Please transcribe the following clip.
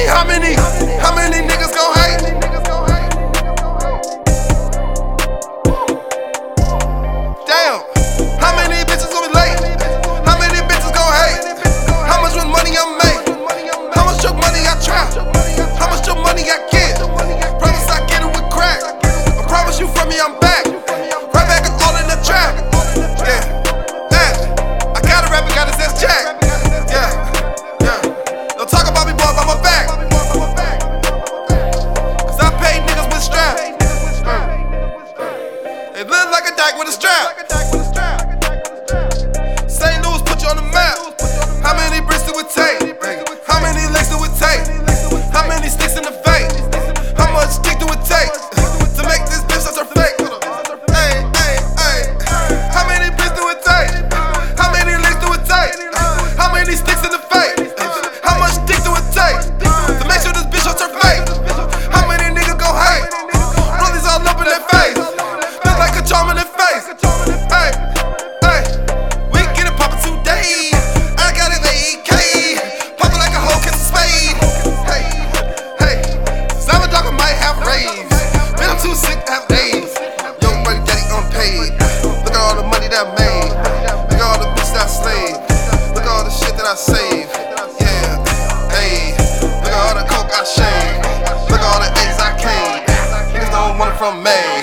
many, how many, how many niggas gon' hate? Damn, how many bitches gon' be? How many bitches gon' hate? How much money I make? How much your money I trap? How much your money I get? Promise I get it with crack. I promise you from me I'm back. Right back all in the trap. Yeah, yeah. I got a rapper, got his ass jacked. It looks like a dyke with a strap. I save. Yeah, hey, look at all the coke I shave. Look at all the eggs I came. Niggas don't want it from me.